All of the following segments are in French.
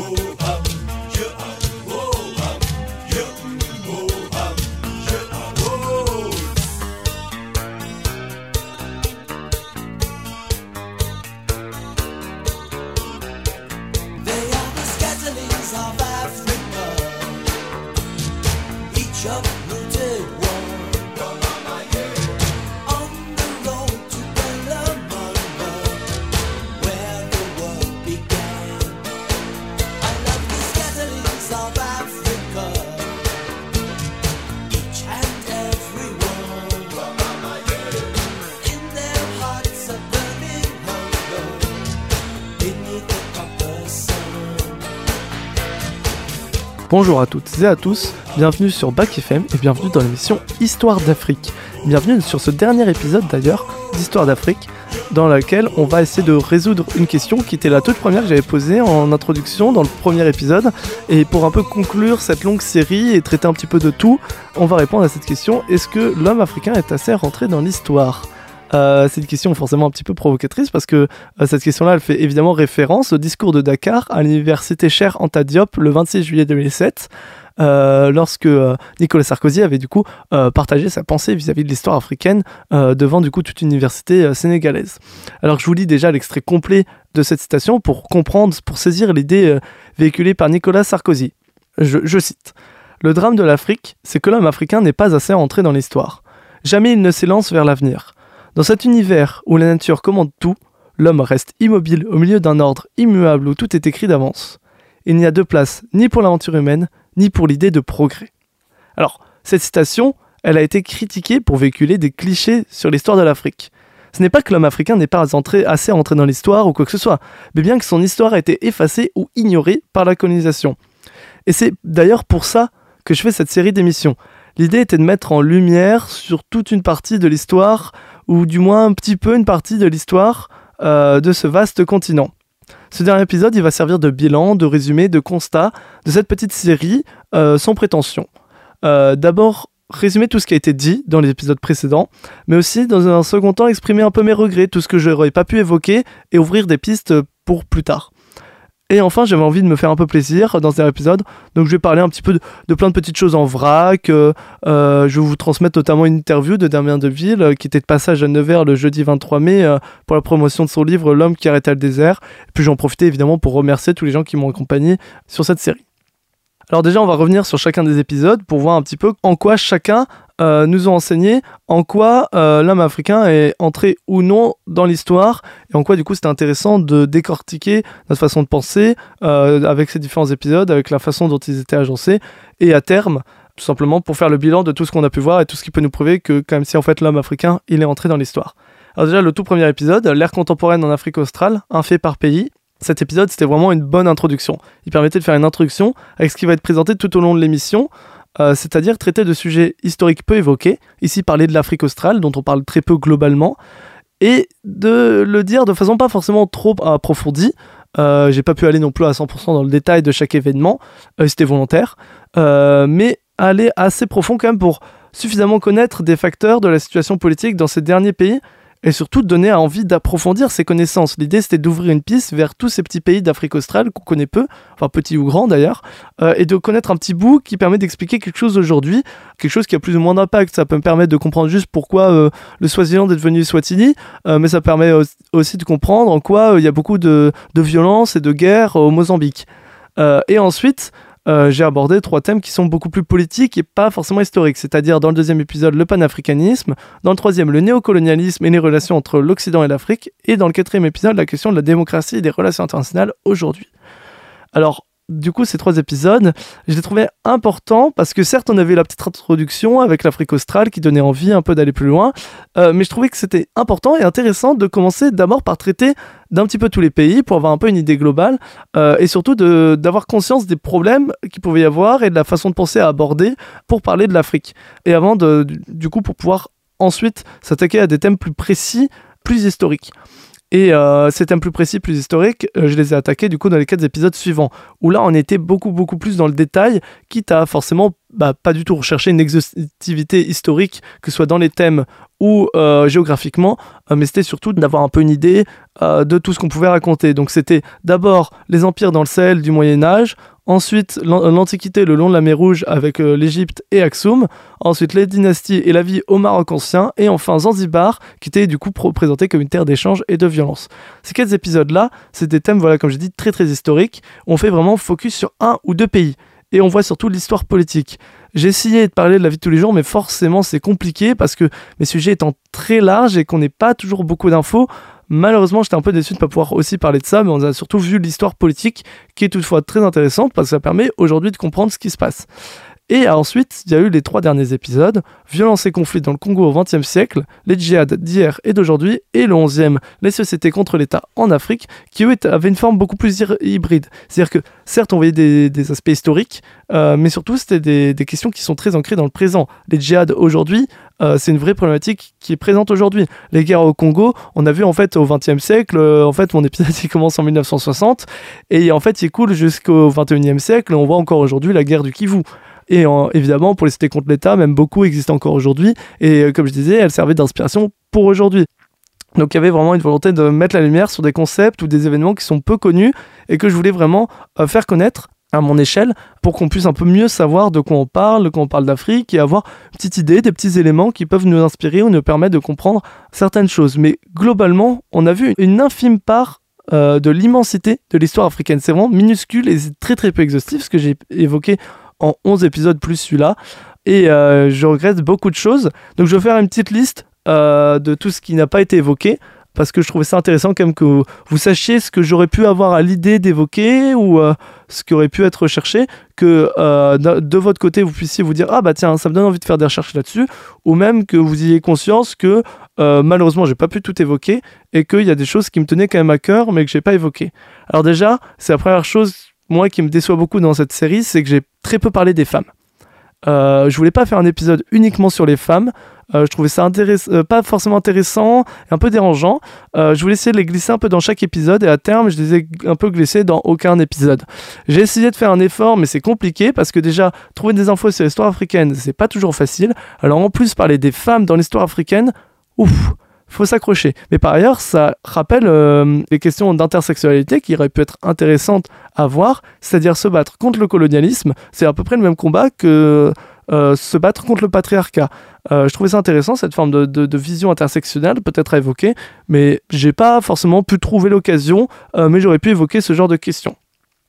vou. Bonjour à toutes et à tous, bienvenue sur Bac FM et bienvenue dans l'émission Histoire d'Afrique. Bienvenue sur ce dernier épisode d'ailleurs d'Histoire d'Afrique, dans laquelle on va essayer de résoudre une question qui était la toute première que j'avais posée en introduction dans le premier épisode. Et pour un peu conclure cette longue série et traiter un petit peu de tout, on va répondre à cette question est-ce que l'homme africain est assez rentré dans l'histoire? Euh, c'est une question forcément un petit peu provocatrice parce que euh, cette question-là, elle fait évidemment référence au discours de Dakar à l'université Cher Anta Diop le 26 juillet 2007. Euh, lorsque Nicolas Sarkozy avait du coup partagé sa pensée vis-à-vis de l'histoire africaine devant du coup toute université sénégalaise. Alors je vous lis déjà l'extrait complet de cette citation pour comprendre, pour saisir l'idée véhiculée par Nicolas Sarkozy. Je, je cite Le drame de l'Afrique, c'est que l'homme africain n'est pas assez entré dans l'histoire. Jamais il ne s'élance vers l'avenir. Dans cet univers où la nature commande tout, l'homme reste immobile au milieu d'un ordre immuable où tout est écrit d'avance. Il n'y a de place ni pour l'aventure humaine, ni pour l'idée de progrès. Alors, cette citation, elle a été critiquée pour véhiculer des clichés sur l'histoire de l'Afrique. Ce n'est pas que l'homme africain n'est pas assez entré dans l'histoire ou quoi que ce soit, mais bien que son histoire a été effacée ou ignorée par la colonisation. Et c'est d'ailleurs pour ça que je fais cette série d'émissions. L'idée était de mettre en lumière sur toute une partie de l'histoire ou du moins un petit peu une partie de l'histoire euh, de ce vaste continent. Ce dernier épisode, il va servir de bilan, de résumé, de constat de cette petite série euh, sans prétention. Euh, d'abord, résumer tout ce qui a été dit dans les épisodes précédents, mais aussi dans un second temps exprimer un peu mes regrets, tout ce que je n'aurais pas pu évoquer et ouvrir des pistes pour plus tard. Et enfin, j'avais envie de me faire un peu plaisir dans cet épisode. Donc, je vais parler un petit peu de, plein de petites choses en vrac. Euh, euh, je vais vous transmettre notamment une interview de Damien Deville, euh, qui était de passage à Nevers le jeudi 23 mai pour la promotion de son livre L'homme qui arrêta le désert. Et puis, j'en profitais évidemment pour remercier tous les gens qui m'ont accompagné sur cette série. Alors déjà, on va revenir sur chacun des épisodes pour voir un petit peu en quoi chacun euh, nous ont enseigné en quoi euh, l'homme africain est entré ou non dans l'histoire et en quoi du coup c'était intéressant de décortiquer notre façon de penser euh, avec ces différents épisodes, avec la façon dont ils étaient agencés et à terme tout simplement pour faire le bilan de tout ce qu'on a pu voir et tout ce qui peut nous prouver que quand même si en fait l'homme africain il est entré dans l'histoire. Alors déjà le tout premier épisode, l'ère contemporaine en Afrique australe, un fait par pays. Cet épisode c'était vraiment une bonne introduction. Il permettait de faire une introduction avec ce qui va être présenté tout au long de l'émission euh, c'est-à-dire traiter de sujets historiques peu évoqués, ici parler de l'Afrique australe, dont on parle très peu globalement, et de le dire de façon pas forcément trop approfondie. Euh, j'ai pas pu aller non plus à 100% dans le détail de chaque événement, euh, c'était volontaire, mais aller assez profond quand même pour suffisamment connaître des facteurs de la situation politique dans ces derniers pays et surtout donner envie d'approfondir ses connaissances. L'idée c'était d'ouvrir une piste vers tous ces petits pays d'Afrique australe qu'on connaît peu, enfin petits ou grands d'ailleurs, euh, et de connaître un petit bout qui permet d'expliquer quelque chose aujourd'hui, quelque chose qui a plus ou moins d'impact. Ça peut me permettre de comprendre juste pourquoi euh, le Swaziland est devenu Swatini, euh, mais ça permet aussi de comprendre en quoi il y a beaucoup de, de violence et de guerre au Mozambique. et ensuite, euh, j'ai abordé trois thèmes qui sont beaucoup plus politiques et pas forcément historiques, c'est-à-dire dans le deuxième épisode le panafricanisme, dans le troisième le néocolonialisme et les relations entre l'Occident et l'Afrique, et dans le quatrième épisode la question de la démocratie et des relations internationales aujourd'hui. Alors, du coup, ces trois épisodes, je les trouvais importants parce que certes, on avait la petite introduction avec l'Afrique australe qui donnait envie un peu d'aller plus loin, euh, mais je trouvais que c'était important et intéressant de commencer d'abord par traiter d'un petit peu tous les pays pour avoir un peu une idée globale euh, et surtout d'avoir conscience des problèmes qu'il pouvait y avoir et de la façon de penser à aborder pour parler de l'Afrique. Et avant, de, du coup, pour pouvoir ensuite s'attaquer à des thèmes plus précis, plus historiques. Et euh, ces thèmes plus précis, plus historiques, euh, je les ai attaqués du coup dans les quatre épisodes suivants, où là on était beaucoup beaucoup plus dans le détail, quitte à forcément bah, pas du tout rechercher une exhaustivité historique, que ce soit dans les thèmes ou euh, géographiquement, mais c'était surtout d'avoir un peu une idée de tout ce qu'on pouvait raconter. Donc c'était d'abord les empires dans le Sahel du Moyen Âge, Ensuite, l'Antiquité le long de la mer Rouge avec euh, l'Égypte et Aksum. Ensuite, les dynasties et la vie au Maroc ancien. Et enfin, Zanzibar, qui était du coup présenté comme une terre d'échange et de violence. Ces quatre épisodes-là, c'est des thèmes, voilà, comme j'ai dit, très très historiques. On fait vraiment focus sur un ou deux pays. Et on voit surtout l'histoire politique. J'ai essayé de parler de la vie de tous les jours, mais forcément c'est compliqué parce que mes sujets étant très larges et qu'on n'ait pas toujours beaucoup d'infos, Malheureusement, j'étais un peu déçu de ne pas pouvoir aussi parler de ça, mais on a surtout vu l'histoire politique, qui est toutefois très intéressante parce que ça permet aujourd'hui de comprendre ce qui se passe. Et ensuite, il y a eu les trois derniers épisodes, Violence et conflits dans le Congo au XXe siècle, les djihad d'hier et d'aujourd'hui, et le onzième, les sociétés contre l'État en Afrique, qui eux avaient une forme beaucoup plus hybride. C'est-à-dire que certes, on voyait des, aspects historiques, euh, mais surtout c'était des, questions qui sont très ancrées dans le présent. Les djihad aujourd'hui, euh, c'est une vraie problématique qui est présente aujourd'hui. Les guerres au Congo, on a vu en fait au XXe siècle, euh, en fait mon épisode il commence en 1960, et en fait il coule jusqu'au XXIe siècle, on voit encore aujourd'hui la guerre du Kivu. Et évidemment, pour les cités contre l'État, même beaucoup existent encore aujourd'hui. Et euh, comme je disais, elles servaient d'inspiration pour aujourd'hui. Donc il y avait vraiment une volonté de mettre la lumière sur des concepts ou des événements qui sont peu connus et que je voulais vraiment faire connaître à mon échelle pour qu'on puisse un peu mieux savoir de quoi on parle, quoi on parle d'Afrique et avoir une petite idée, des petits éléments qui peuvent nous inspirer ou nous permettre de comprendre certaines choses. Mais globalement, on a vu une infime part euh, de l'immensité de l'histoire africaine. C'est vraiment minuscule et très très peu exhaustif, ce que j'ai évoqué en 11 épisodes plus celui-là. Et euh, je regrette beaucoup de choses. Donc je vais faire une petite liste euh, de tout ce qui n'a pas été évoqué. Parce que je trouvais ça intéressant quand même que vous, sachiez ce que j'aurais pu avoir à l'idée d'évoquer ou euh, ce qui aurait pu être recherché, que de votre côté vous puissiez vous dire ah bah tiens ça me donne envie de faire des recherches là-dessus, ou même que vous ayez conscience que malheureusement j'ai pas pu tout évoquer et qu'il y a des choses qui me tenaient quand même à cœur mais que j'ai pas évoquées. Alors déjà c'est la première chose moi qui me déçoit beaucoup dans cette série, c'est que j'ai très peu parlé des femmes. Euh, je voulais pas faire un épisode uniquement sur les femmes. Euh, je trouvais ça euh, pas forcément intéressant et un peu dérangeant. Je voulais essayer de les glisser un peu dans chaque épisode et à terme, je les ai un peu glissés dans aucun épisode. J'ai essayé de faire un effort, mais c'est compliqué parce que déjà, trouver des infos sur l'histoire africaine, c'est pas toujours facile. Alors en plus, parler des femmes dans l'histoire africaine, ouf, faut s'accrocher. Mais par ailleurs, ça rappelle euh, les questions d'intersexualité qui auraient pu être intéressantes à voir, c'est-à-dire se battre contre le colonialisme. C'est à peu près le même combat que euh, se battre contre le patriarcat. Euh, je trouvais ça intéressant, cette forme de, vision intersectionnelle, peut-être à évoquer, mais j'ai pas forcément pu trouver l'occasion, mais j'aurais pu évoquer ce genre de questions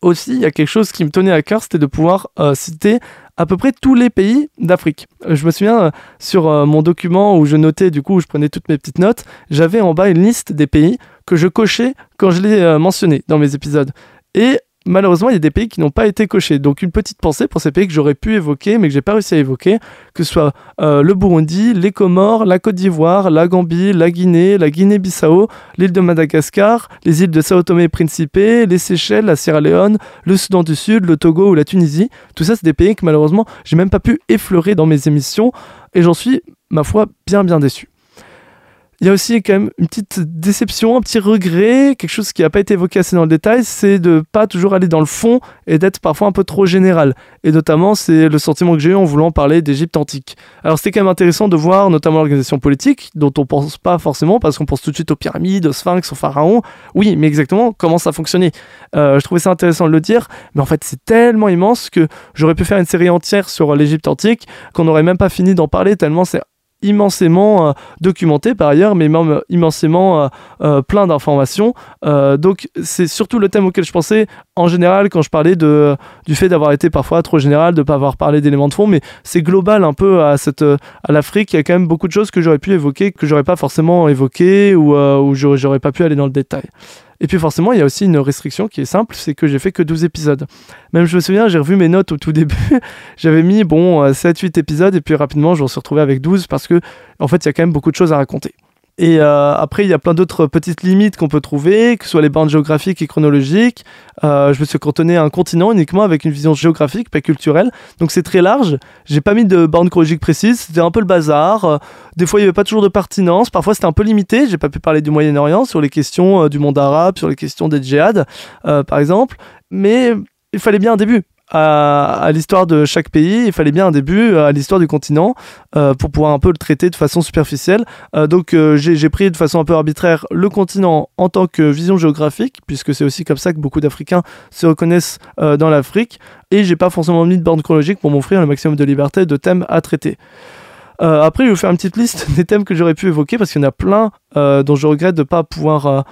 aussi, il y a quelque chose qui me tenait à cœur, c'était de pouvoir citer à peu près tous les pays d'Afrique. Euh, je me souviens euh, sur euh, mon document où je notais, du coup, où je prenais toutes mes petites notes, j'avais en bas une liste des pays que je cochais quand je les mentionnais dans mes épisodes. Et malheureusement, il y a des pays qui n'ont pas été cochés. Donc, une petite pensée pour ces pays que j'aurais pu évoquer, mais que j'ai pas réussi à évoquer, que ce soit euh, le Burundi, les Comores, la Côte d'Ivoire, la Gambie, la Guinée, la Guinée-Bissau, l'île de Madagascar, les îles de Sao Tomé et Principe, les Seychelles, la Sierra Leone, le Soudan du Sud, le Togo ou la Tunisie. Tout ça, c'est des pays que malheureusement, j'ai même pas pu effleurer dans mes émissions, et j'en suis, ma foi, bien bien déçu. Il y a aussi quand même une petite déception, un petit regret, quelque chose qui n'a pas été évoqué assez dans le détail, c'est de pas toujours aller dans le fond et d'être parfois un peu trop général. Et notamment, c'est le sentiment que j'ai eu en voulant parler d'Égypte antique. Alors c'était quand même intéressant de voir notamment l'organisation politique, dont on pense pas forcément, parce qu'on pense tout de suite aux pyramides, aux sphinx, aux pharaons. Oui, mais exactement comment ça fonctionnait. Euh, je trouvais ça intéressant de le dire, mais en fait c'est tellement immense que j'aurais pu faire une série entière sur l'Égypte antique, qu'on n'aurait même pas fini d'en parler, tellement c'est immensément euh, documenté par ailleurs, mais même immensément euh, euh, plein d'informations. donc c'est surtout le thème auquel je pensais en général quand je parlais de, du fait d'avoir été parfois trop général, de ne pas avoir parlé d'éléments de fond, mais c'est global un peu à, à l'Afrique. Il y a quand même beaucoup de choses que j'aurais pu évoquer, que j'aurais pas forcément évoqué ou où j'aurais pas pu aller dans le détail. Et puis forcément, il y a aussi une restriction qui est simple, c'est que j'ai fait que 12 épisodes. Même je me souviens, j'ai revu mes notes au tout début, j'avais mis bon 7-8 euh, épisodes et puis rapidement je me suis retrouvé avec 12 parce que en fait, il y a quand même beaucoup de choses à raconter. Et euh, après, il y a plein d'autres petites limites qu'on peut trouver, que ce soit les bandes géographiques et chronologiques. Euh, je me suis cantonné à un continent uniquement avec une vision géographique, pas culturelle. Donc c'est très large. J'ai pas mis de bornes chronologiques précises. C'était un peu le bazar. Euh, des fois, il n'y avait pas toujours de pertinence. Parfois, c'était un peu limité. J'ai pas pu parler du Moyen-Orient sur les questions du monde arabe, sur les questions des djihad, par exemple. Mais il fallait bien un début à, l'histoire de chaque pays, il fallait bien un début à l'histoire du continent euh, pour pouvoir un peu le traiter de façon superficielle. Euh, donc euh, j'ai pris de façon un peu arbitraire le continent en tant que vision géographique, puisque c'est aussi comme ça que beaucoup d'Africains se reconnaissent dans l'Afrique, et j'ai pas forcément mis de borne chronologique pour m'offrir le maximum de liberté de thèmes à traiter. Après, je vais vous faire une petite liste des thèmes que j'aurais pu évoquer parce qu'il y en a plein dont je regrette de ne pas pouvoir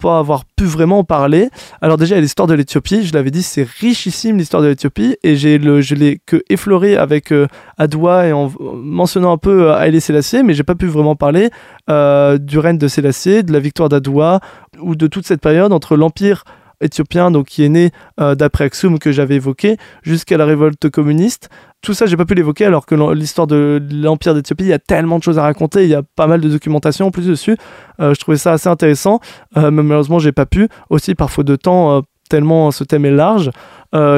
pas avoir pu vraiment en parler. Alors déjà, l'histoire de l'Éthiopie. Je l'avais dit, c'est richissime l'histoire de l'Éthiopie. Et j'ai le, je l'ai que effleuré avec euh, Adoua et en mentionnant un peu euh, Haïlé Sélassié, mais j'ai pas pu vraiment parler euh, du règne de Sélassié, de la victoire d'Adoua ou de toute cette période entre l'Empire éthiopien, donc qui est né euh, d'après Aksum que j'avais évoqué, jusqu'à la révolte communiste. Tout ça, j'ai pas pu l'évoquer alors que l'histoire de l'Empire d'Éthiopie, il y a tellement de choses à raconter, il y a pas mal de documentation en plus dessus. Euh, je trouvais ça assez intéressant, euh, mais malheureusement, j'ai pas pu. Aussi, par faute de temps, tellement ce thème est large.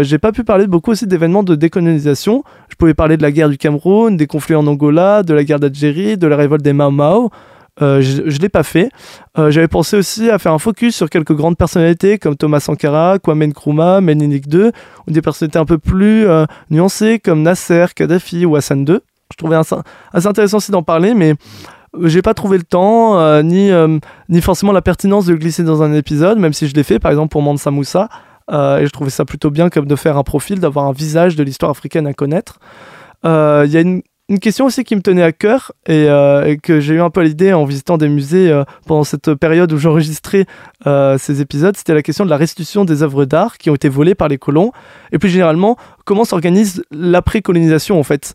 j'ai pas pu parler beaucoup aussi d'événements de décolonisation. Je pouvais parler de la guerre du Cameroun, des conflits en Angola, de la guerre d'Algérie, de la révolte des Mau Mau. Euh, je ne l'ai pas fait. Euh, j'avais pensé aussi à faire un focus sur quelques grandes personnalités comme Thomas Sankara, Kwame Nkrumah, Menelik II, ou des personnalités un peu plus euh, nuancées comme Nasser, Kadhafi ou Hassan II. Je trouvais assez, intéressant aussi d'en parler, mais j'ai pas trouvé le temps ni, ni forcément la pertinence de le glisser dans un épisode, même si je l'ai fait par exemple pour Mansa Moussa. et je trouvais ça plutôt bien comme de faire un profil, d'avoir un visage de l'histoire africaine à connaître. Il y a une une question aussi qui me tenait à cœur euh, et, que j'ai eu un peu l'idée en visitant des musées euh, pendant cette période où j'enregistrais euh, ces épisodes, c'était la question de la restitution des œuvres d'art qui ont été volées par les colons. Et plus généralement, comment s'organise l'après-colonisation en fait?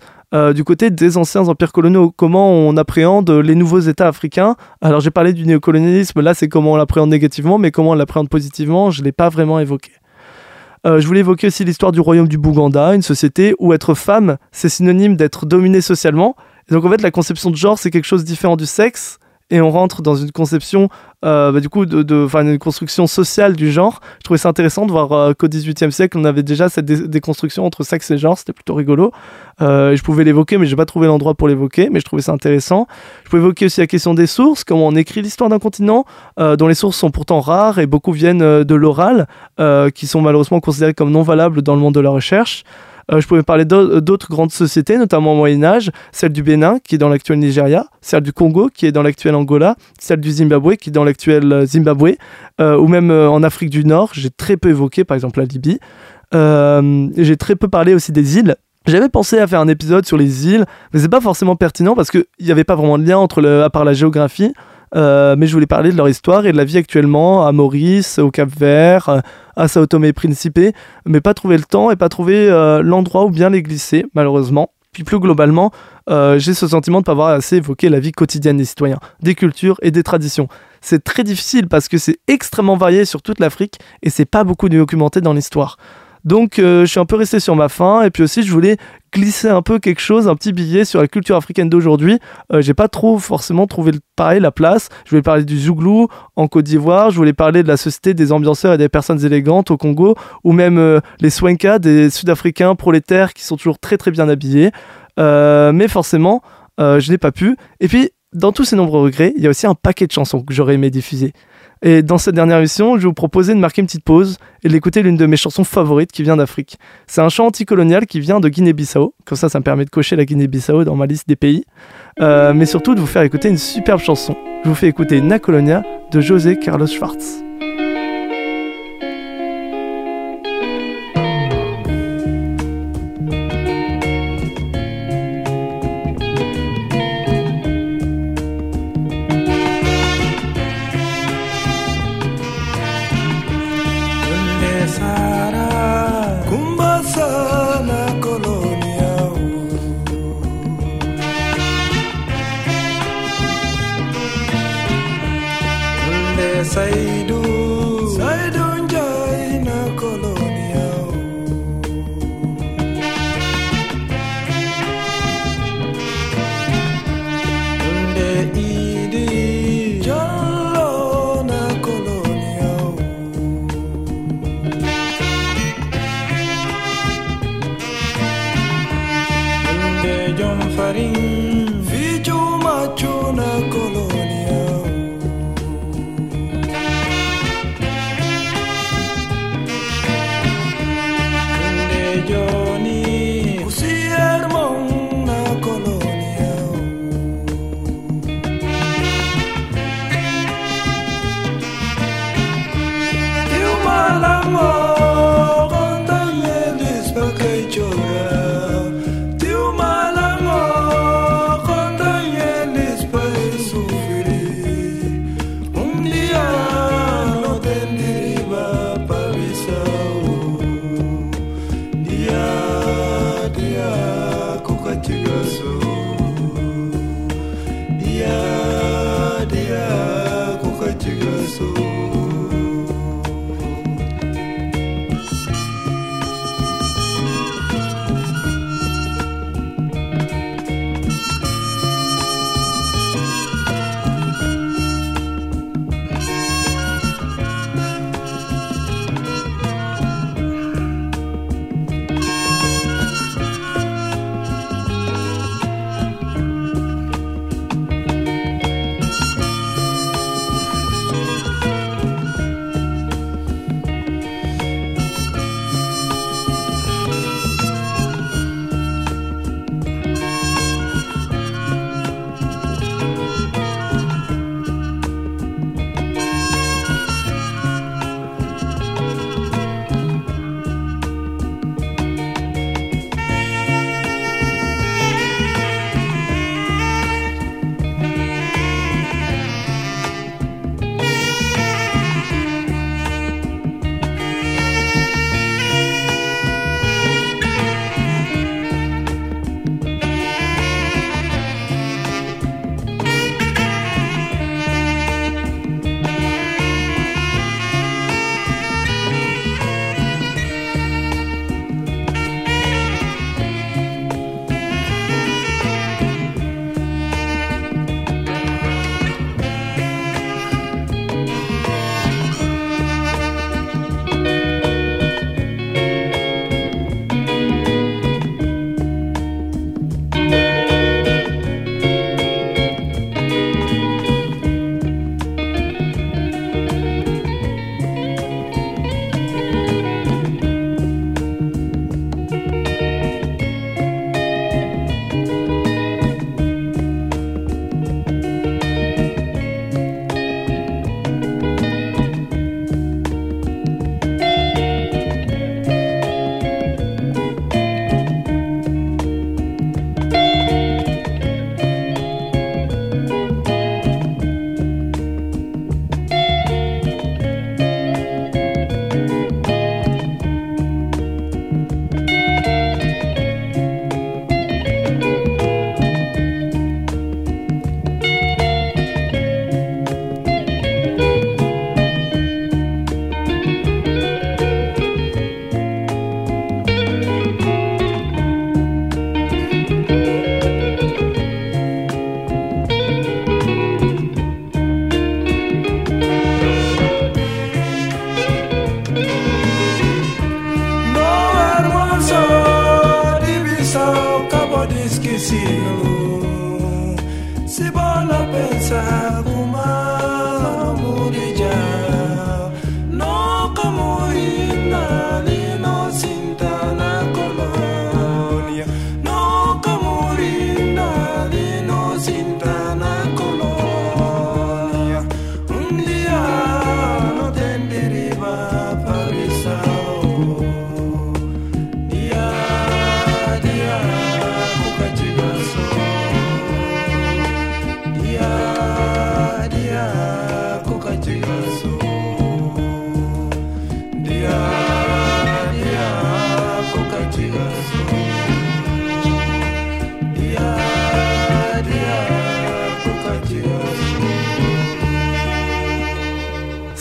Du côté des anciens empires coloniaux, comment on appréhende les nouveaux États africains? Alors j'ai parlé du néocolonialisme, là c'est comment on l'appréhende négativement, mais comment on l'appréhende positivement, je ne l'ai pas vraiment évoqué. Euh, je voulais évoquer aussi l'histoire du royaume du Bouganda, une société où être femme, c'est synonyme d'être dominé socialement. Et donc en fait, la conception de genre, c'est quelque chose de différent du sexe et on rentre dans une conception, euh, bah, du coup, de, une construction sociale du genre. Je trouvais ça intéressant de voir euh, qu'au XVIIIe siècle, on avait déjà cette déconstruction entre sexe et genre. C'était plutôt rigolo. Euh, je pouvais l'évoquer, mais j'ai pas trouvé l'endroit pour l'évoquer. Mais je trouvais ça intéressant. Je pouvais évoquer aussi la question des sources, comment on écrit l'histoire d'un continent, dont les sources sont pourtant rares et beaucoup viennent de l'oral, qui sont malheureusement considérées comme non valables dans le monde de la recherche. Euh, je pouvais parler d'autres grandes sociétés, notamment au Moyen Âge, celle du Bénin, qui est dans l'actuel Nigeria, celle du Congo, qui est dans l'actuel Angola, celle du Zimbabwe, qui est dans l'actuel euh, Zimbabwe, euh, ou même en Afrique du Nord, j'ai très peu évoqué, par exemple la Libye. j'ai très peu parlé aussi des îles. J'avais pensé à faire un épisode sur les îles, mais c'est pas forcément pertinent parce qu'il n'y avait pas vraiment de lien entre à part la géographie. Mais je voulais parler de leur histoire et de la vie actuellement à Maurice, au Cap Vert, à Sao Tomé et Principe, mais pas trouvé le temps et pas trouvé euh, l'endroit où bien les glisser, malheureusement. Puis plus globalement, euh, j'ai ce sentiment de ne pas avoir assez évoqué la vie quotidienne des citoyens, des cultures et des traditions. C'est très difficile parce que c'est extrêmement varié sur toute l'Afrique et c'est pas beaucoup documenté dans l'histoire. Donc euh, je suis un peu resté sur ma faim et puis aussi je voulais glisser un peu quelque chose, un petit billet sur la culture africaine d'aujourd'hui. Euh, j'ai pas trop forcément trouvé pareil la place. Je voulais parler du Zouglou en Côte d'Ivoire, je voulais parler de la société des ambianceurs et des personnes élégantes au Congo ou même euh, les Swenka des Sud-Africains prolétaires qui sont toujours très très bien habillés. mais forcément, je n'ai pas pu. Et puis dans tous ces nombreux regrets, il y a aussi un paquet de chansons que j'aurais aimé diffuser. Et dans cette dernière émission, je vais vous proposer de marquer une petite pause et d'écouter l'une de mes chansons favorites qui vient d'Afrique. C'est un chant anticolonial qui vient de Guinée-Bissau. Comme ça, ça me permet de cocher la Guinée-Bissau dans ma liste des pays. Euh, mais surtout de vous faire écouter une superbe chanson. Je vous fais écouter Na Colonia de José Carlos Schwartz. yes I do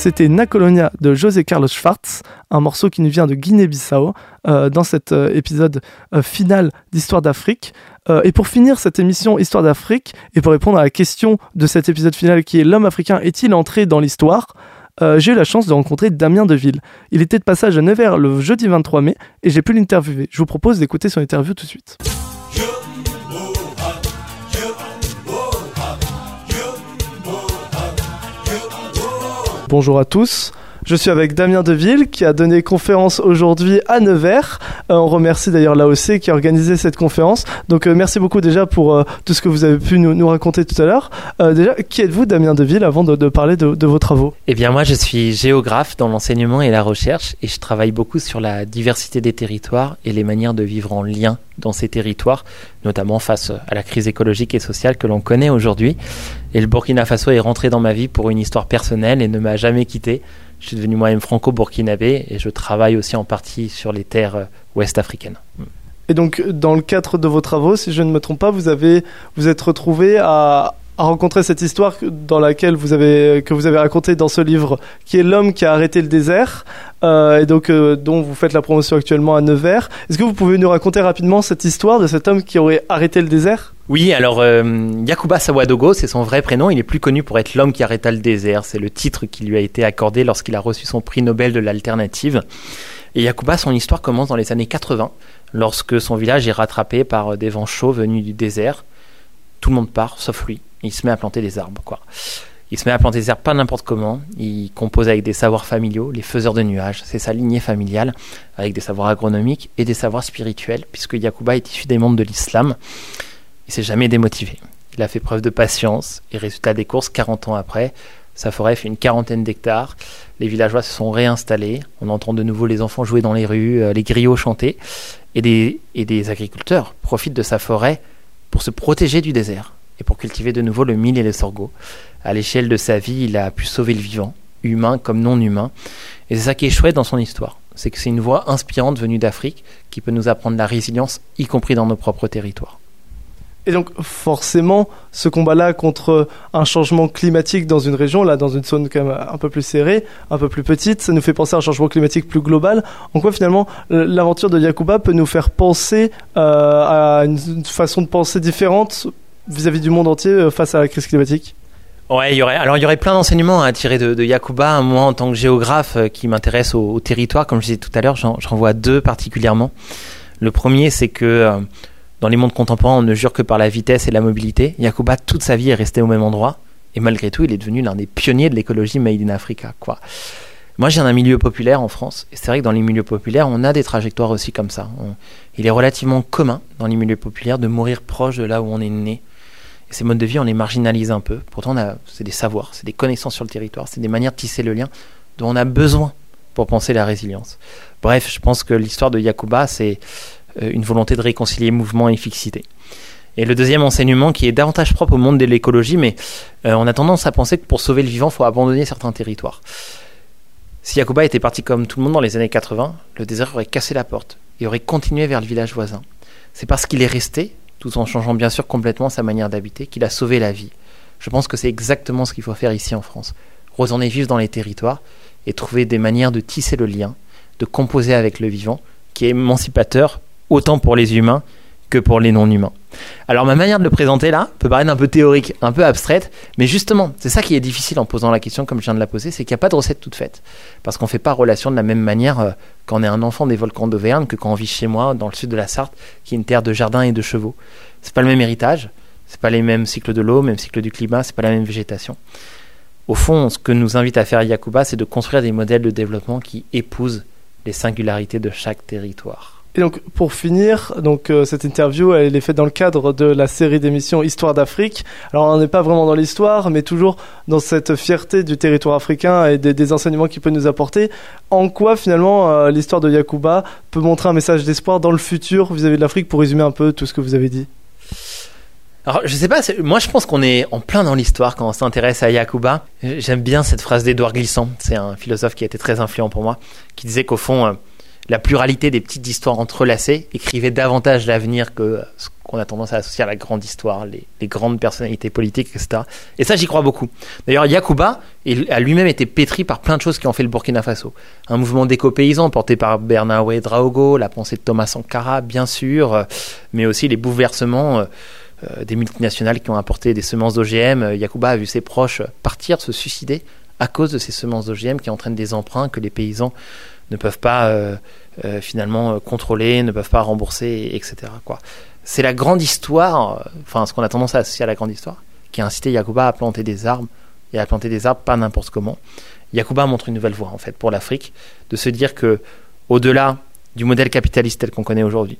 C'était Colonia de José Carlos Schwartz, un morceau qui nous vient de Guinée-Bissau euh, dans cet euh, épisode euh, final d'Histoire d'Afrique. et pour finir cette émission Histoire d'Afrique, et pour répondre à la question de cet épisode final qui est l'homme africain est-il entré dans l'histoire j'ai eu la chance de rencontrer Damien Deville. Il était de passage à Nevers le jeudi 23 mai et j'ai pu l'interviewer. Je vous propose d'écouter son interview tout de suite. Bonjour à tous. Je suis avec Damien Deville qui a donné conférence aujourd'hui à Nevers. Euh, on remercie d'ailleurs l'AOC qui a organisé cette conférence. Donc euh, merci beaucoup déjà pour euh, tout ce que vous avez pu nous, raconter tout à l'heure. déjà, qui êtes-vous Damien Deville avant de, parler de, de, vos travaux? Eh bien moi je suis géographe dans l'enseignement et la recherche et je travaille beaucoup sur la diversité des territoires et les manières de vivre en lien dans ces territoires, notamment face à la crise écologique et sociale que l'on connaît aujourd'hui. Et le Burkina Faso est rentré dans ma vie pour une histoire personnelle et ne m'a jamais quitté. Je suis devenu moi-même franco-burkinabé et je travaille aussi en partie sur les terres euh, ouest africaines. Et donc, dans le cadre de vos travaux, si je ne me trompe pas, vous avez vous êtes retrouvé à, rencontrer cette histoire dans laquelle vous avez que vous avez raconté dans ce livre, qui est l'homme qui a arrêté le désert, euh, et donc euh, dont vous faites la promotion actuellement à Nevers. Est-ce que vous pouvez nous raconter rapidement cette histoire de cet homme qui aurait arrêté le désert? Oui, alors euh, Yakuba Sawadogo, c'est son vrai prénom. Il est plus connu pour être l'homme qui arrêta le désert. C'est le titre qui lui a été accordé lorsqu'il a reçu son prix Nobel de l'alternative. Et Yakuba, son histoire commence dans les années 80, lorsque son village est rattrapé par des vents chauds venus du désert. Tout le monde part, sauf lui il se met à planter des arbres, quoi. Il se met à planter des arbres pas n'importe comment. Il compose avec des savoirs familiaux, les faiseurs de nuages. C'est sa lignée familiale, avec des savoirs agronomiques et des savoirs spirituels, puisque Yakuba est issu des mondes de l'islam. Il s'est jamais démotivé. Il a fait preuve de patience et résultat des courses, 40 ans après, sa forêt fait une quarantaine d'hectares. Les villageois se sont réinstallés. On entend de nouveau les enfants jouer dans les rues, euh, les griots chanter. Et des, agriculteurs profitent de sa forêt pour se protéger du désert et pour cultiver de nouveau le mil et le sorgho. À l'échelle de sa vie, il a pu sauver le vivant, humain comme non humain. Et c'est ça qui est chouette dans son histoire. C'est que c'est une voix inspirante venue d'Afrique qui peut nous apprendre la résilience, y compris dans nos propres territoires. Et donc forcément, ce combat-là contre un changement climatique dans une région, là dans une zone quand même un peu plus serrée, un peu plus petite, ça nous fait penser à un changement climatique plus global. En quoi finalement l'aventure de Yakuba peut nous faire penser euh, à une façon de penser différente vis-à-vis du monde entier euh, face à la crise climatique? Ouais, il y aurait, alors il y aurait plein d'enseignements à tirer de, Yakuba. Moi, en tant que géographe euh, qui m'intéresse au, territoire, comme je disais tout à l'heure, j'en vois deux particulièrement. Le premier, c'est que dans les mondes contemporains, on ne jure que par la vitesse et la mobilité. Yakuba, toute sa vie, est resté au même endroit. Et malgré tout, il est devenu l'un des pionniers de l'écologie made in Africa. Quoi. Moi, j'ai un milieu populaire en France. Et c'est vrai que dans les milieux populaires, on a des trajectoires aussi comme ça. il est relativement commun dans les milieux populaires de mourir proche de là où on est né ces modes de vie, on les marginalise un peu. Pourtant, c'est des savoirs, c'est des connaissances sur le territoire, c'est des manières de tisser le lien dont on a besoin pour penser la résilience. Bref, je pense que l'histoire de Yakuba, c'est une volonté de réconcilier mouvement et fixité. Et le deuxième enseignement, qui est davantage propre au monde de l'écologie, mais euh, on a tendance à penser que pour sauver le vivant, il faut abandonner certains territoires. Si Yakuba était parti comme tout le monde dans les années 80, le désert aurait cassé la porte et aurait continué vers le village voisin. C'est parce qu'il est resté tout en changeant bien sûr complètement sa manière d'habiter, qu'il a sauvé la vie. Je pense que c'est exactement ce qu'il faut faire ici en France. Retourner vivre dans les territoires et trouver des manières de tisser le lien, de composer avec le vivant, qui est émancipateur autant pour les humains que pour les non-humains. Alors ma manière de le présenter là peut paraître un peu théorique, un peu abstraite, mais justement, c'est ça qui est difficile en posant la question comme je viens de la poser, c'est qu'il n'y a pas de recette toute faite. Parce qu'on ne fait pas relation de la même manière euh, quand on est un enfant des volcans d'Auvergne que quand on vit chez moi, dans le sud de la Sarthe, qui est une terre de jardins et de chevaux. C'est pas le même héritage, c'est pas les mêmes cycles de l'eau, même cycle du climat, c'est pas la même végétation. Au fond, ce que nous invite à faire Yakuba, c'est de construire des modèles de développement qui épousent les singularités de chaque territoire. Et donc pour finir, donc euh, cette interview elle est faite dans le cadre de la série d'émissions Histoire d'Afrique. Alors on n'est pas vraiment dans l'histoire, mais toujours dans cette fierté du territoire africain et des, enseignements qu'il peut nous apporter. En quoi finalement euh, l'histoire de Yakuba peut montrer un message d'espoir dans le futur vis-à-vis de l'Afrique pour résumer un peu tout ce que vous avez dit? Alors, je sais pas, moi je pense qu'on est en plein dans l'histoire quand on s'intéresse à Yakuba. J'aime bien cette phrase d'Edouard Glissant, c'est un philosophe qui a été très influent pour moi, qui disait qu'au fond, euh, la pluralité des petites histoires entrelacées écrivait davantage l'avenir que ce qu'on a tendance à associer à la grande histoire, les, grandes personnalités politiques, etc. Et ça, j'y crois beaucoup. D'ailleurs, Yakuba a lui-même été pétri par plein de choses qui ont fait le Burkina Faso. Un mouvement d'éco-paysans porté par Bernard Draogo, la pensée de Thomas Sankara, bien sûr, euh, mais aussi les bouleversements euh, euh, des multinationales qui ont apporté des semences d'OGM. Yakuba a vu ses proches partir, se suicider à cause de ces semences d'OGM qui entraînent des emprunts que les paysans ne peuvent pas euh, euh, finalement euh, contrôler, ne peuvent pas rembourser, etc. C'est la grande histoire, enfin ce qu'on a tendance à associer à la grande histoire, qui a incité Yakuba à planter des arbres et à planter des arbres pas n'importe comment. Yakuba montre une nouvelle voie en fait pour l'Afrique, de se dire que au-delà du modèle capitaliste tel qu'on connaît aujourd'hui,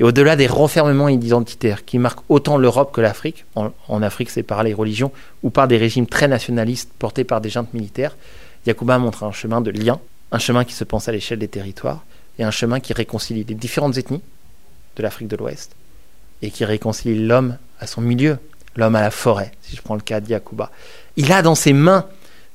et au-delà des renfermements identitaires qui marquent autant l'Europe que l'Afrique, en, Afrique c'est par les religions ou par des régimes très nationalistes portés par des juntes militaires, Yakuba montre un chemin de lien, un chemin qui se pense à l'échelle des territoires et un chemin qui réconcilie les différentes ethnies de l'Afrique de l'Ouest et qui réconcilie l'homme à son milieu, l'homme à la forêt, si je prends le cas de Yakuba. Il a dans ses mains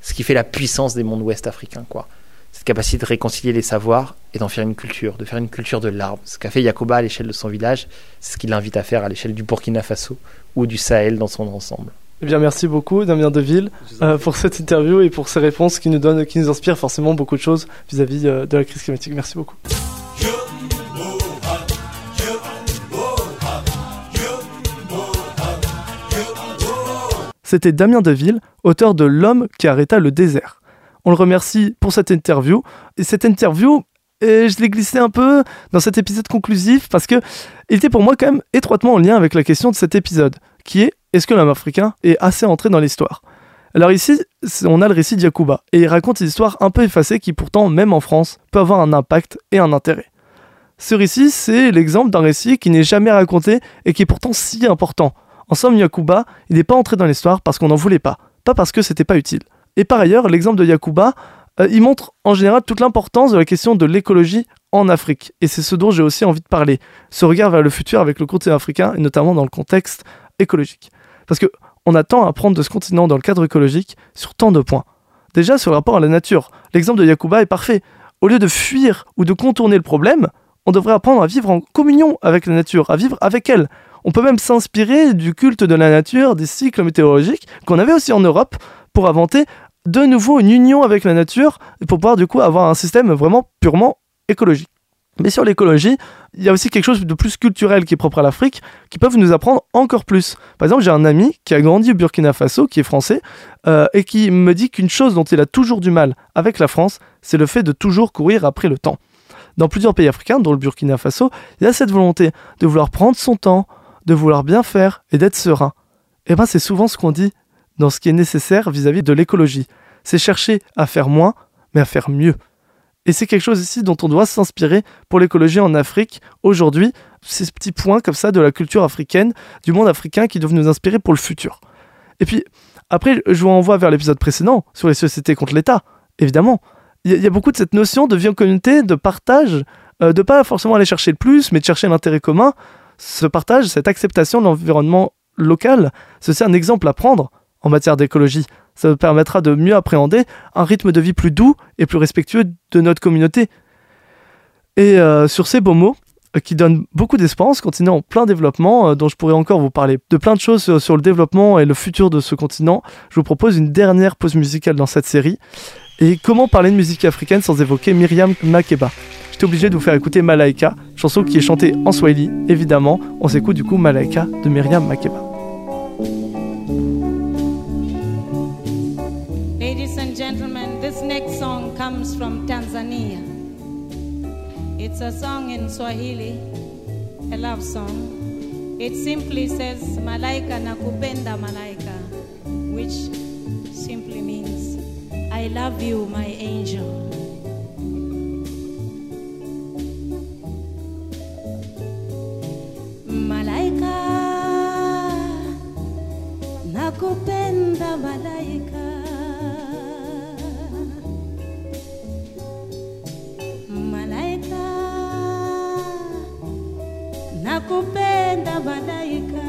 ce qui fait la puissance des mondes ouest africains, quoi. Cette capacité de réconcilier les savoirs et d'en faire une culture, de faire une culture de l'arbre. Ce qu'a fait Yakuba à l'échelle de son village, c'est ce qu'il l'invite à faire à l'échelle du Burkina Faso ou du Sahel dans son ensemble. Eh bien, merci beaucoup, Damien Deville, euh, pour cette interview et pour ces réponses qui nous donnent, qui nous inspirent forcément beaucoup de choses vis-à-vis euh, de la crise climatique. Merci beaucoup. C'était Damien Deville, auteur de L'homme qui arrêta le désert. On le remercie pour cette interview. Et cette interview, et je l'ai glissé un peu dans cet épisode conclusif parce que il était pour moi quand même étroitement en lien avec la question de cet épisode, qui est est-ce que l'homme africain est assez entré dans l'histoire? Alors ici, on a le récit de et il raconte une histoire un peu effacée qui pourtant, même en France, peut avoir un impact et un intérêt. Ce récit, c'est l'exemple d'un récit qui n'est jamais raconté et qui est pourtant si important. En somme, Yakuba, il n'est pas entré dans l'histoire parce qu'on n'en voulait pas, pas parce que c'était pas utile. Et par ailleurs, l'exemple de Yakuba, euh, il montre en général toute l'importance de la question de l'écologie en Afrique. Et c'est ce dont j'ai aussi envie de parler. Ce regard vers le futur avec le continent africain, et notamment dans le contexte écologique. Parce que on a tant à apprendre de ce continent dans le cadre écologique sur tant de points. Déjà sur le rapport à la nature. L'exemple de Yakuba est parfait. Au lieu de fuir ou de contourner le problème, on devrait apprendre à vivre en communion avec la nature, à vivre avec elle. On peut même s'inspirer du culte de la nature, des cycles météorologiques qu'on avait aussi en Europe pour inventer de nouveau une union avec la nature pour pouvoir du coup avoir un système vraiment purement écologique. Mais sur l'écologie, il y a aussi quelque chose de plus culturel qui est propre à l'Afrique, qui peuvent nous apprendre encore plus. Par exemple, j'ai un ami qui a grandi au Burkina Faso, qui est français, euh, et qui me dit qu'une chose dont il a toujours du mal avec la France, c'est le fait de toujours courir après le temps. Dans plusieurs pays africains, dont le Burkina Faso, il y a cette volonté de vouloir prendre son temps, de vouloir bien faire et d'être serein. Et eh bien c'est souvent ce qu'on dit dans ce qui est nécessaire vis-à-vis de l'écologie. C'est chercher à faire moins, mais à faire mieux. Et c'est quelque chose ici dont on doit s'inspirer pour l'écologie en Afrique aujourd'hui, ces petits points comme ça de la culture africaine, du monde africain qui doivent nous inspirer pour le futur. Et puis, après, je vous renvoie vers l'épisode précédent sur les sociétés contre l'État, évidemment. Il y, a beaucoup de cette notion de vie en communauté, de partage, euh, de pas forcément aller chercher le plus, mais de chercher l'intérêt commun. Ce partage, cette acceptation de l'environnement local, c'est un exemple à prendre en matière d'écologie. Ça permettra de mieux appréhender un rythme de vie plus doux et plus respectueux de notre communauté. Et euh, sur ces beaux mots, euh, qui donnent beaucoup d'espoir, continent en plein développement, euh, dont je pourrais encore vous parler de plein de choses sur, le développement et le futur de ce continent, je vous propose une dernière pause musicale dans cette série. Et comment parler de musique africaine sans évoquer Myriam Makeba? J'étais obligé de vous faire écouter Malaika, chanson qui est chantée en Swahili, évidemment. On s'écoute du coup Malaika de Myriam Makeba. Comes from Tanzania. It's a song in Swahili, a love song. It simply says Malaika nakupenda malaika, which simply means I love you, my angel. Malaika nakupenda malaika nakupenda malaika,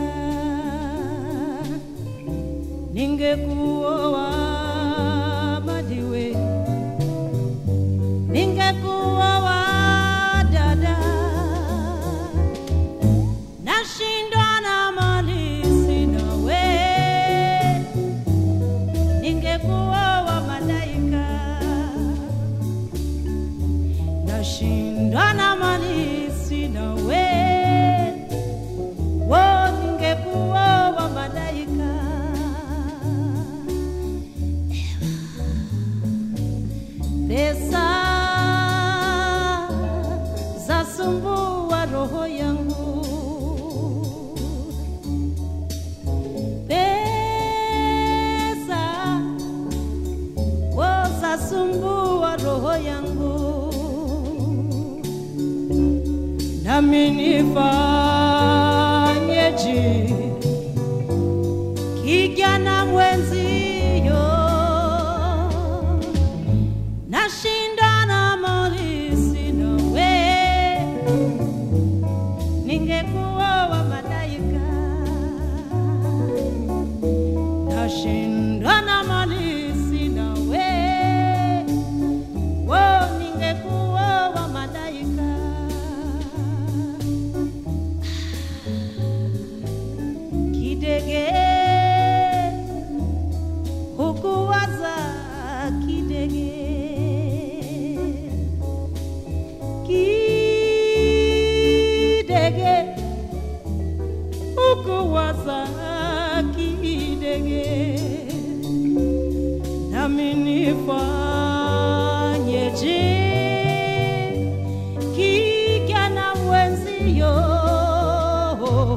ningekuoa someone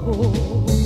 amor.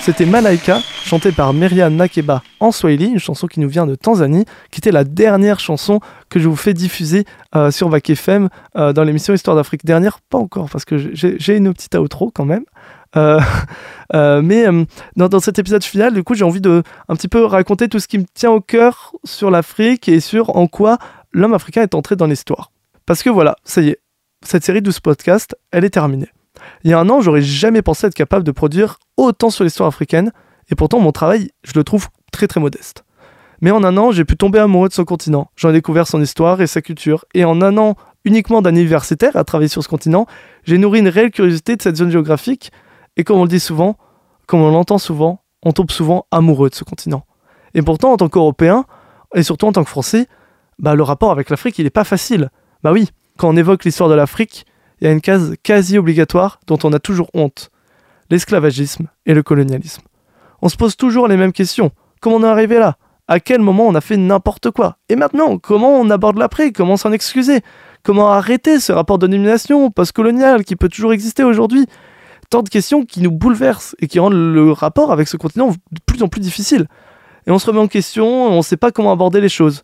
C'était Malaika, chanté par Myriam Nakeba en Swahili, une chanson qui nous vient de Tanzanie, qui était la dernière chanson que je vous fais diffuser euh, sur Vac FM euh, dans l'émission Histoire d'Afrique. Dernière, pas encore, parce que j'ai une petite outro quand même. Euh, euh, mais euh, dans, dans cet épisode final, du coup, j'ai envie de un petit peu raconter tout ce qui me tient au cœur sur l'Afrique et sur en quoi l'homme africain est entré dans l'histoire. Parce que voilà, ça y est, cette série de ce podcast, elle est terminée. Il y a un an, j'aurais jamais pensé être capable de produire autant sur l'histoire africaine, et pourtant mon travail, je le trouve très très modeste. Mais en un an, j'ai pu tomber amoureux de son continent. J'en ai découvert son histoire et sa culture. Et en un an uniquement d'un universitaire à travailler sur ce continent, j'ai nourri une réelle curiosité de cette zone géographique. Et comme on le dit souvent, comme on l'entend souvent, on tombe souvent amoureux de ce continent. Et pourtant, en tant qu'Européen, et surtout en tant que Français, bah, le rapport avec l'Afrique, il n'est pas facile. Bah oui, quand on évoque l'histoire de l'Afrique, il y a une case quasi obligatoire dont on a toujours honte. L'esclavagisme et le colonialisme. On se pose toujours les mêmes questions. Comment on est arrivé là? À quel moment on a fait n'importe quoi? Et maintenant, comment on aborde l'après Comment s'en excuser? Comment arrêter ce rapport de domination postcolonial qui peut toujours exister aujourd'hui? Tant de questions qui nous bouleversent et qui rendent le rapport avec ce continent de plus en plus difficile. Et on se remet en question, on ne sait pas comment aborder les choses.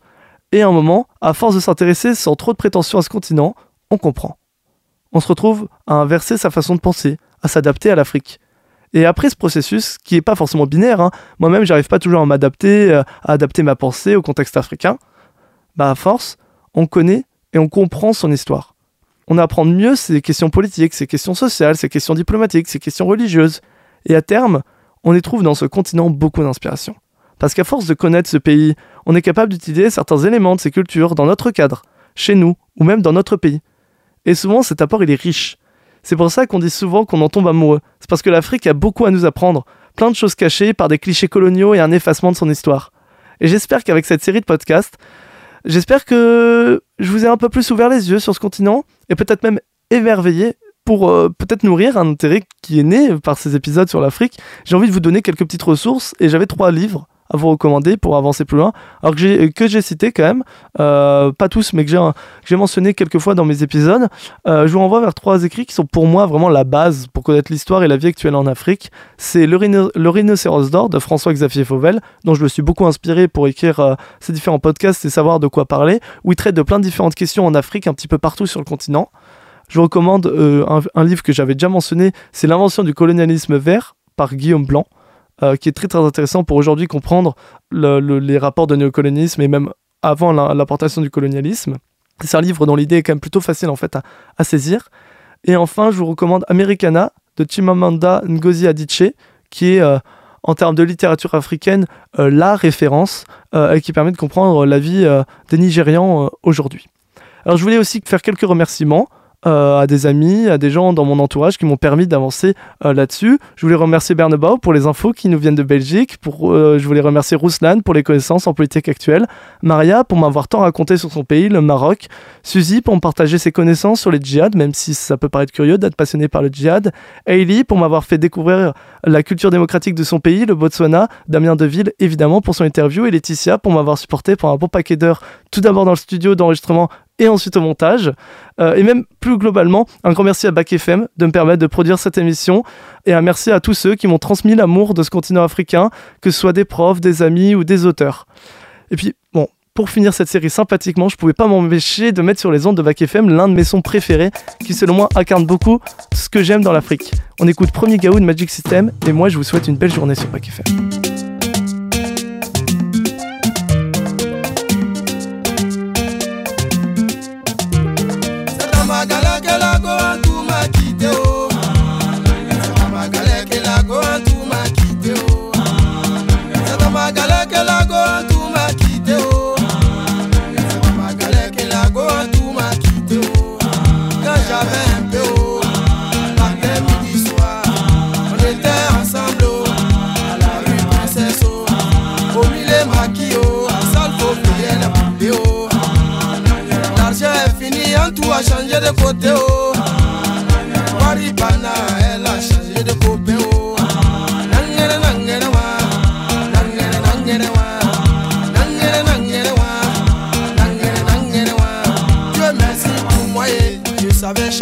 Et à un moment, à force de s'intéresser sans trop de prétention à ce continent, on comprend. On se retrouve à inverser sa façon de penser, à s'adapter à l'Afrique. Et après ce processus, qui n'est pas forcément binaire, hein, moi-même j'arrive pas toujours à m'adapter, euh, à adapter ma pensée au contexte africain, bah à force, on connaît et on comprend son histoire. On apprend mieux ses questions politiques, ses questions sociales, ses questions diplomatiques, ses questions religieuses. Et à terme, on y trouve dans ce continent beaucoup d'inspiration. Parce qu'à force de connaître ce pays, on est capable d'utiliser certains éléments de ses cultures dans notre cadre, chez nous, ou même dans notre pays. Et souvent, cet apport, il est riche. C'est pour ça qu'on dit souvent qu'on en tombe amoureux. C'est parce que l'Afrique a beaucoup à nous apprendre, plein de choses cachées par des clichés coloniaux et un effacement de son histoire. Et j'espère qu'avec cette série de podcasts, j'espère que je vous ai un peu plus ouvert les yeux sur ce continent et peut-être même émerveillé pour euh, peut-être nourrir un intérêt qui est né par ces épisodes sur l'Afrique. J'ai envie de vous donner quelques petites ressources et j'avais trois livres à vous recommander pour avancer plus loin. Alors que j'ai, j'ai cité quand même, euh, pas tous, mais que j'ai, que j'ai mentionné quelques fois dans mes épisodes. Euh, je vous renvoie vers trois écrits qui sont pour moi vraiment la base pour connaître l'histoire et la vie actuelle en Afrique. C'est Le, rhino- Le rhinocéros d'or de François-Xavier Fauvel, dont je me suis beaucoup inspiré pour écrire euh, ces différents podcasts et savoir de quoi parler, où il traite de plein de différentes questions en Afrique, un petit peu partout sur le continent. Je vous recommande euh, un livre que j'avais déjà mentionné, c'est L'invention du colonialisme vert par Guillaume Blanc, euh, qui est très très intéressant pour aujourd'hui comprendre le- le- les rapports de néocolonialisme et même avant l'importation du colonialisme. C'est un livre dont l'idée est quand même plutôt facile en fait à, saisir. Et enfin, je vous recommande Americana de Chimamanda Ngozi Adichie, qui est euh, en termes de littérature africaine euh, la référence et qui permet de comprendre la vie des Nigérians aujourd'hui. Alors je voulais aussi faire quelques remerciements euh, à des amis, à des gens dans mon entourage qui m'ont permis d'avancer euh, là-dessus. Je voulais remercier Bernebau pour les infos qui nous viennent de Belgique. Euh, je voulais remercier Ruslan pour les connaissances en politique actuelle. Maria pour m'avoir tant raconté sur son pays, le Maroc. Suzy pour me partager ses connaissances sur les djihad, même si ça peut paraître curieux d'être passionné par le djihad. Hailey pour m'avoir fait découvrir la culture démocratique de son pays, le Botswana. Damien Deville évidemment pour son interview. Et Laetitia pour m'avoir supporté pour un bon paquet d'heures, tout d'abord dans le studio d'enregistrement et ensuite au montage. Euh, et même plus globalement, un grand merci à Bac FM de me permettre de produire cette émission et un merci à tous ceux qui m'ont transmis l'amour de ce continent africain, que ce soit des profs, des amis ou des auteurs. Et puis, bon, pour finir cette série sympathiquement, je pouvais pas m'empêcher de mettre sur les ondes de Bac FM l'un de mes sons préférés qui, selon moi, incarne beaucoup ce que j'aime dans l'Afrique. On écoute Premier Gaou de Magic System et moi, je vous souhaite une belle journée sur Bac FM. Fini, en tout a changé de côté oh. Copain oh. Wa. Wa. Wa. Wa. Eh. savais